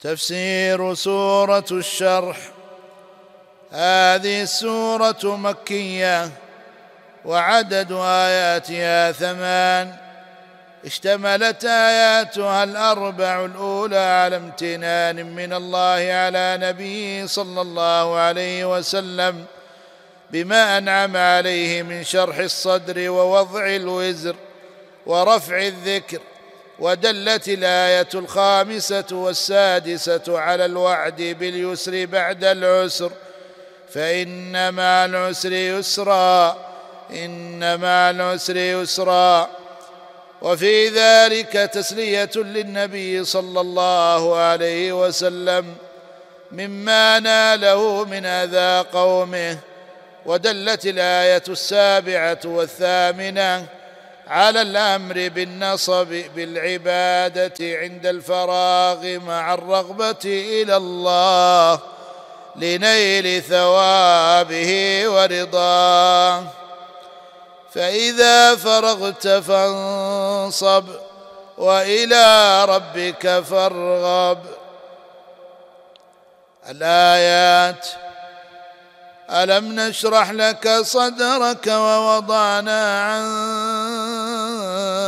تفسير سورة الشرح. هذه السورة مكية وعدد آياتها ثمان. اشتملت آياتها الأربع الأولى على امتنان من الله على نبيه صلى الله عليه وسلم بما أنعم عليه من شرح الصدر ووضع الوزر ورفع الذكر ودلت الآية الخامسة والسادسة على الوعد باليسر بعد العسر. فان مع العسر يسرا ان مع العسر يسرا. وفي ذلك تسلية للنبي صلى الله عليه وسلم مما ناله من أذى قومه. ودلت الآية السابعة والثامنة على الأمر بالنصب بالعبادة عند الفراغ مع الرغبة إلى الله لنيل ثوابه ورضاه فإذا فرغت فانصب وإلى ربك فارغب. الآيات ألم نشرح لك صدرك ووضعنا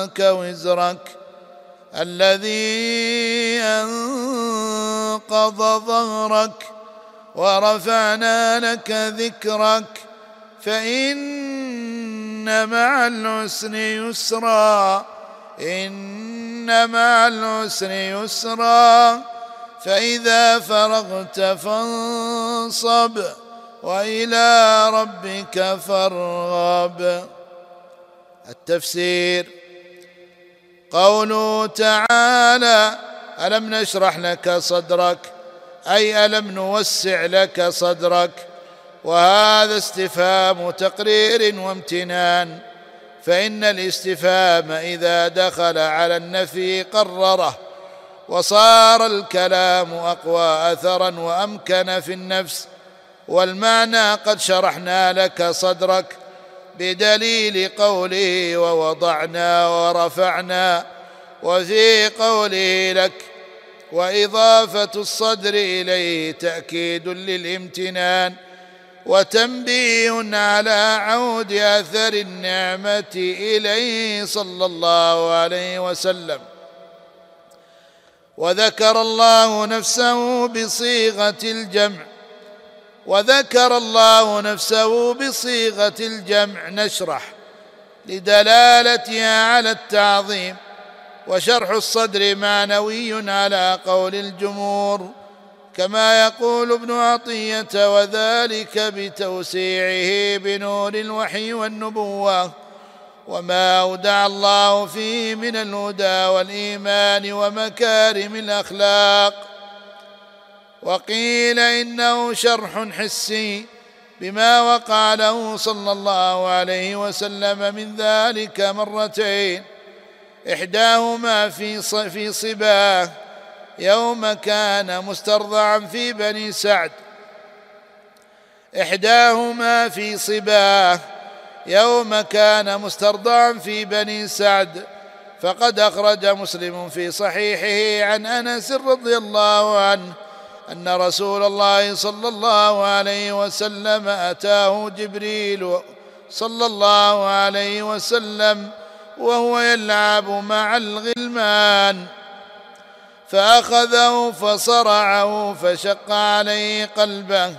عنك وزرك الذي أنقض ظهرك ورفعنا لك ذكرك فإن مع العسر يسرا إن مع العسر يسرا فإذا فرغت فانصب وإلى ربك فارغب. التفسير. قوله تعالى ألم نشرح لك صدرك؟ أي ألم نوسع لك صدرك؟ وهذا استفهام تقرير وامتنان. فإن الاستفهام إذا دخل على النفي قرره وصار الكلام أقوى اثرا وأمكن في النفس. والمعنى قد شرحنا لك صدرك بدليل قوله ووضعنا ورفعنا وفي قوله لك وإضافة الصدر إليه تأكيد للامتنان وتنبيه على عود أثر النعمة إليه صلى الله عليه وسلم. وذكر الله نفسه بصيغة الجمع وذكر الله نفسه بصيغة الجمع نشرح لدلالتها على التعظيم وشرح الصدر معنوي على قول الجمهور كما يقول ابن عطية وذلك بتوسيعه بنور الوحي والنبوة وما أودع الله فيه من الهدى والإيمان ومكارم الأخلاق. وقيل إنه شرح حسي بما وقع له صلى الله عليه وسلم من ذلك مرتين. إحداهما في في صباه يوم كان مسترضعا في بني سعد. إحداهما في صباه يوم كان مسترضعا في بني سعد. فقد أخرج مسلم في صحيحه عن أنس رضي الله عنه أن رسول الله صلى الله عليه وسلم أتاه جبريل صلى الله عليه وسلم وهو يلعب مع الغلمان. فأخذه فصرعه فشق عليه قلبه.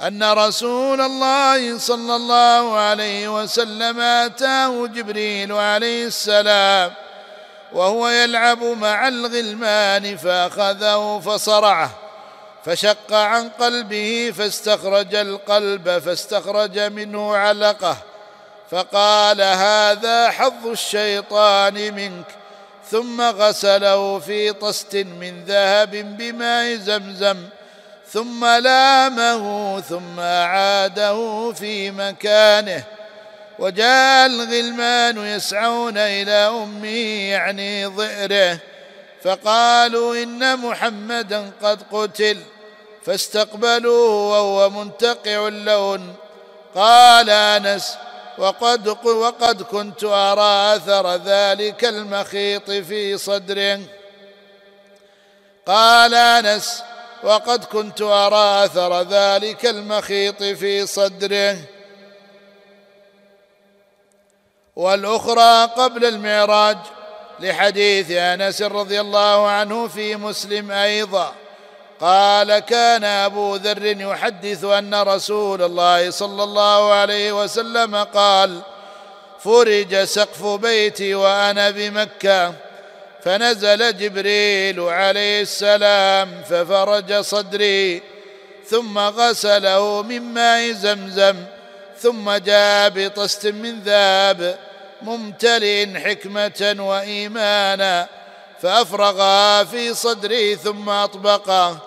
أن رسول الله صلى الله عليه وسلم أتاه جبريل عليه السلام وهو يلعب مع الغلمان فأخذه فصرعه فشق عن قلبه فاستخرج القلب فاستخرج منه علقه فقال هذا حظ الشيطان منك ثم غسله في طست من ذهب بماء زمزم ثم لامه ثم اعاده في مكانه. وجاء الغلمان يسعون إلى أمه يعني ضئره فقالوا إن محمدا قد قتل فاستقبلوه وهو منتقع اللون قال أنس وقد وقد كنت أرى أثر ذلك المخيط في صدره. قال أنس وقد كنت أرى أثر ذلك المخيط في صدره. والأخرى قبل المعراج لحديث أنس رضي الله عنه في مسلم أيضا. قال كان أبو ذر يحدث أن رسول الله صلى الله عليه وسلم قال فرج سقف بيتي وأنا بمكة فنزل جبريل عليه السلام ففرج صدري ثم غسله من ماء زمزم ثم جاء بطست من ذاب ممتلئ حكمة وإيمانا فافرغها في صدري ثم أطبقه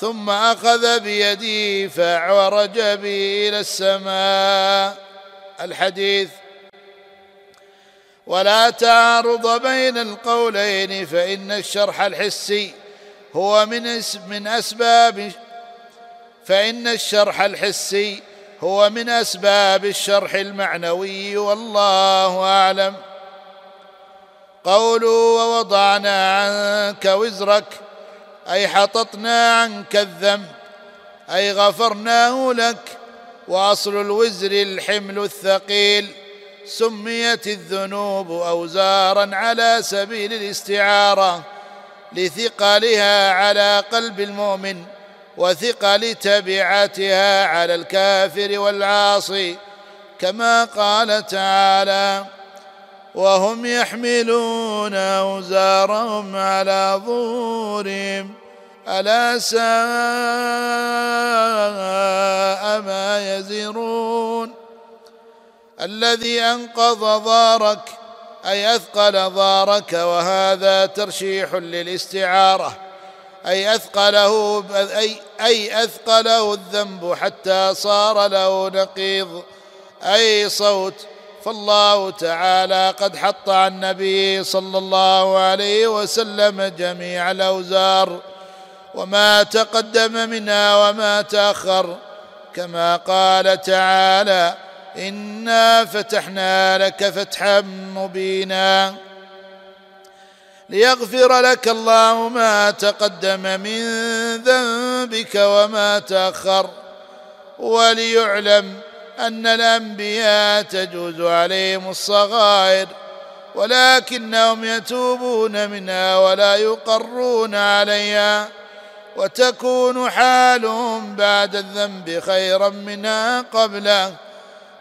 ثم أخذ بيدي فعرج بي إلى السماء. الحديث ولا تعارض بين القولين فإن الشرح الحسي هو من من أسباب فإن الشرح الحسي هو من أسباب الشرح المعنوي والله أعلم. قولوا ووضعنا عنك وزرك أي حططنا عنك الذنب أي غفرناه لك. وأصل الوزر الحمل الثقيل سميت الذنوب أوزارا على سبيل الاستعارة لثقلها على قلب المؤمن. وثقل تبعاتها على الكافر والعاصي كما قال تعالى وهم يحملون أوزارهم على ظهورهم ألا ساء ما يزرون. الذي أنقض ظارك أي أثقل ظارك وهذا ترشيح للاستعارة. أي أثقله أي, أي أثقله الذنب حتى صار له نقيض. أي صوت فالله تعالى قد حط عن النبي صلى الله عليه وسلم جميع الأوزار. وما تقدم منها وما تأخر. كما قال تعالى إنا فتحنا لك فتحا مبينا. ليغفر لك الله ما تقدم من ذنبك وما تأخر وليعلم أن الأنبياء تجوز عليهم الصغائر ولكنهم يتوبون منها ولا يقرون عليها وتكون حالهم بعد الذنب خيرا منها قبله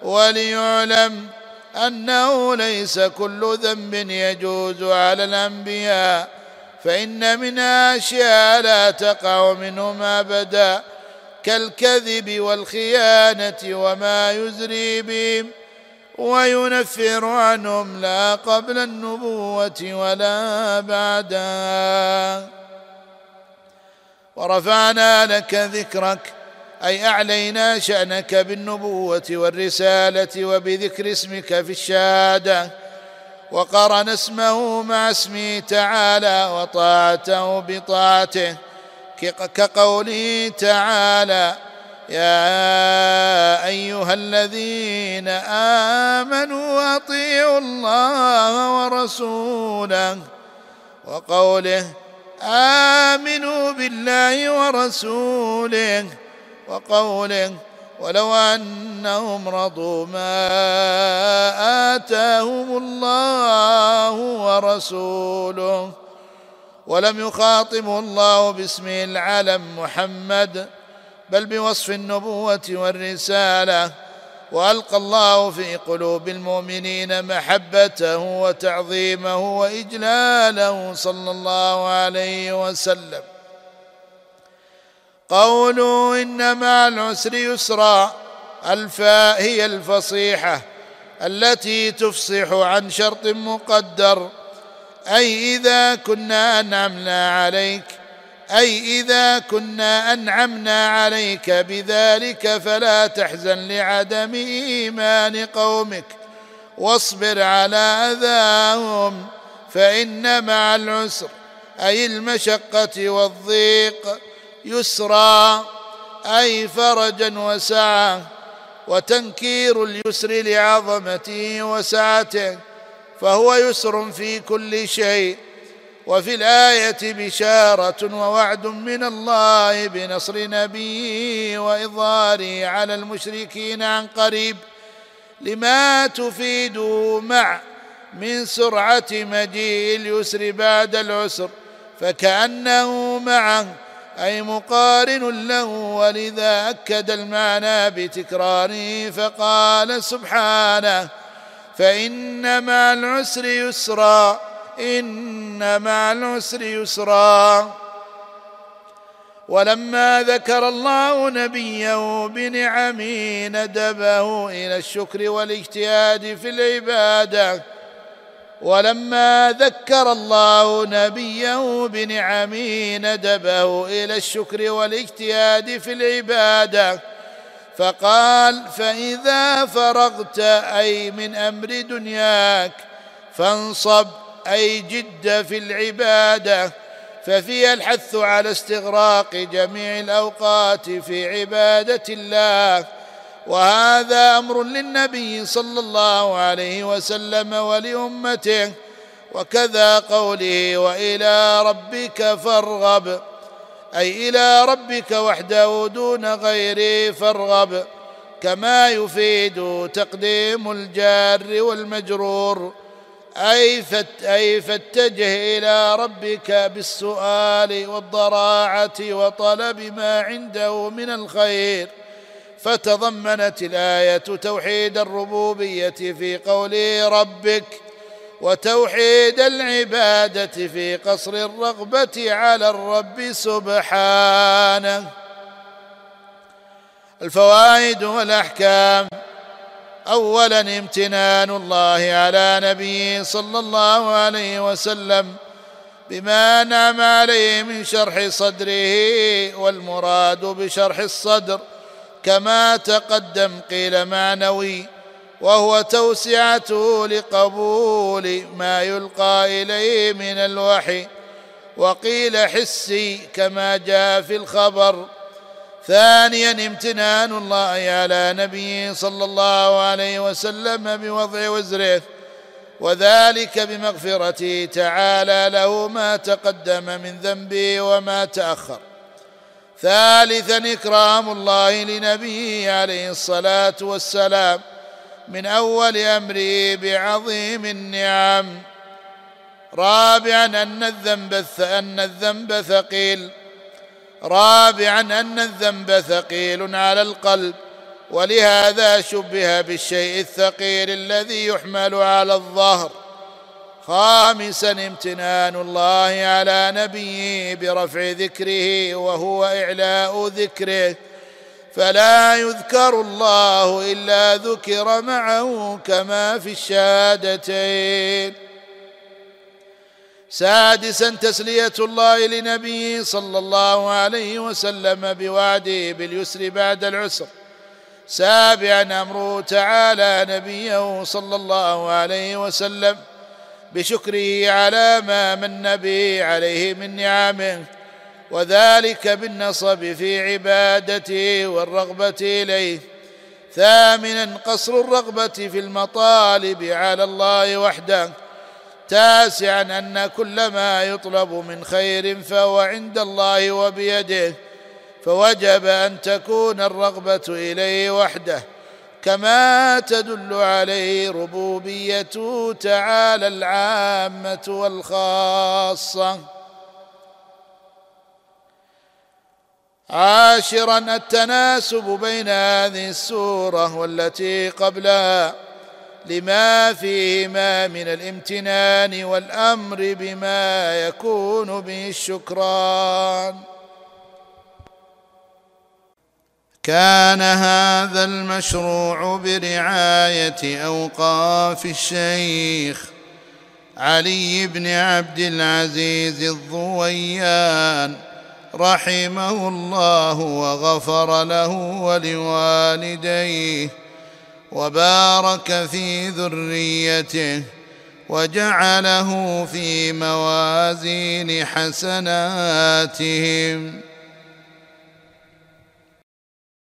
وليعلم أنه ليس كل ذنب يجوز على الأنبياء فإن منها أشياء لا تقع منهم أبدا كالكذب والخيانة وما يزري بهم وينفر عنهم لا قبل النبوة ولا بعدها ورفعنا لك ذكرك أي أعلينا شأنك بالنبوة والرسالة وبذكر اسمك في الشهادة. وقرن اسمه مع اسمه تعالى وطاعته بطاعته. كقوله تعالى يا أيها الذين آمنوا أطيعوا الله ورسوله. وقوله آمنوا بالله ورسوله. وقوله ولو أنهم رضوا ما آتاهم الله ورسوله ولم يخاطبه الله باسمه العلم محمد بل بوصف النبوة والرسالة وألقى الله في قلوب المؤمنين محبته وتعظيمه وإجلاله صلى الله عليه وسلم. قولوا ان مع العسر يسرا الفاء هي الفصيحة التي تفصح عن شرط مقدر. أي إذا كنا أنعمنا عليك أي إذا كنا أنعمنا عليك بذلك فلا تحزن لعدم إيمان قومك. واصبر على أذاهم فإن مع العسر أي المشقة والضيق. يسرا أي فرجا وسعه وتنكير اليسر لعظمته وسعته فهو يسر في كل شيء وفي الآية بشارة ووعد من الله بنصر نبيه وإظهاره على المشركين عن قريب لما تفيد مع من سرعة مجيء اليسر بعد العسر فكأنه معه أي مقارن له ولذا اكد المعنى بتكراره فقال سبحانه فان مع العسر يسرا ان مع العسر يسرا. ولما ذكر الله نبيه بنعمه ندبه إلى الشكر والاجتهاد في العبادة. ولما ذكر الله نبيه بنعمه ندبه إلى الشكر والاجتهاد في العبادة. فقال فإذا فرغت أي من أمر دنياك فانصب أي جد في العبادة. ففيها الحث على استغراق جميع الأوقات في عبادة الله وهذا أمر للنبي صلى الله عليه وسلم ولأمته وكذا قوله وإلى ربك فارغب. أي إلى ربك وحده دون غيره فارغب كما يفيد تقديم الجار والمجرور. أي, أي فاتجه إلى ربك بالسؤال والضراعة وطلب ما عنده من الخير. فتضمنت الآية توحيد الربوبية في قول ربك وتوحيد العبادة في قصر الرغبة على الرب سبحانه. الفوائد والأحكام. اولا امتنان الله على نبيه صلى الله عليه وسلم بما انعم عليه من شرح صدره والمراد بشرح الصدر كما تقدم قيل معنوي وهو توسعته لقبول ما يلقى إليه من الوحي. وقيل حسي كما جاء في الخبر. ثانيا امتنان الله على نبيه صلى الله عليه وسلم بوضع وزره وذلك بمغفرته تعالى له ما تقدم من ذنبه وما تأخر. ثالثا إكرام الله لنبيه عليه الصلاة والسلام من أول أمره بعظيم النعم. رابعا أن الذنب أن الذنب ثقيل. رابعا أن الذنب ثقيل على القلب ولهذا شبه بالشيء الثقيل الذي يحمل على الظهر. خامسا امتنان الله على نبيه برفع ذكره وهو إعلاء ذكره. فلا يذكر الله إلا ذكر معه كما في الشهادتين. سادسا تسلية الله لنبيه صلى الله عليه وسلم بوعده باليسر بعد العسر. سابعا أمره تعالى نبيه صلى الله عليه وسلم. بشكره على ما من به عليه من نعمه وذلك بالنصب في عبادته والرغبة إليه. ثامنا قصر الرغبة في المطالب على الله وحده. تاسعا أن كل ما يطلب من خير فهو عند الله وبيده. فوجب أن تكون الرغبة إليه وحده. كما تدل عليه ربوبيته تعالى العامة والخاصة. عاشرا التناسب بين هذه السورة والتي قبلها لما فيهما من الامتنان والأمر بما يكون به الشكران. كان هذا المشروع برعاية أوقاف الشيخ علي بن عبد العزيز الضويان رحمه الله وغفر له ولوالديه وبارك في ذريته وجعله في موازين حسناتهم.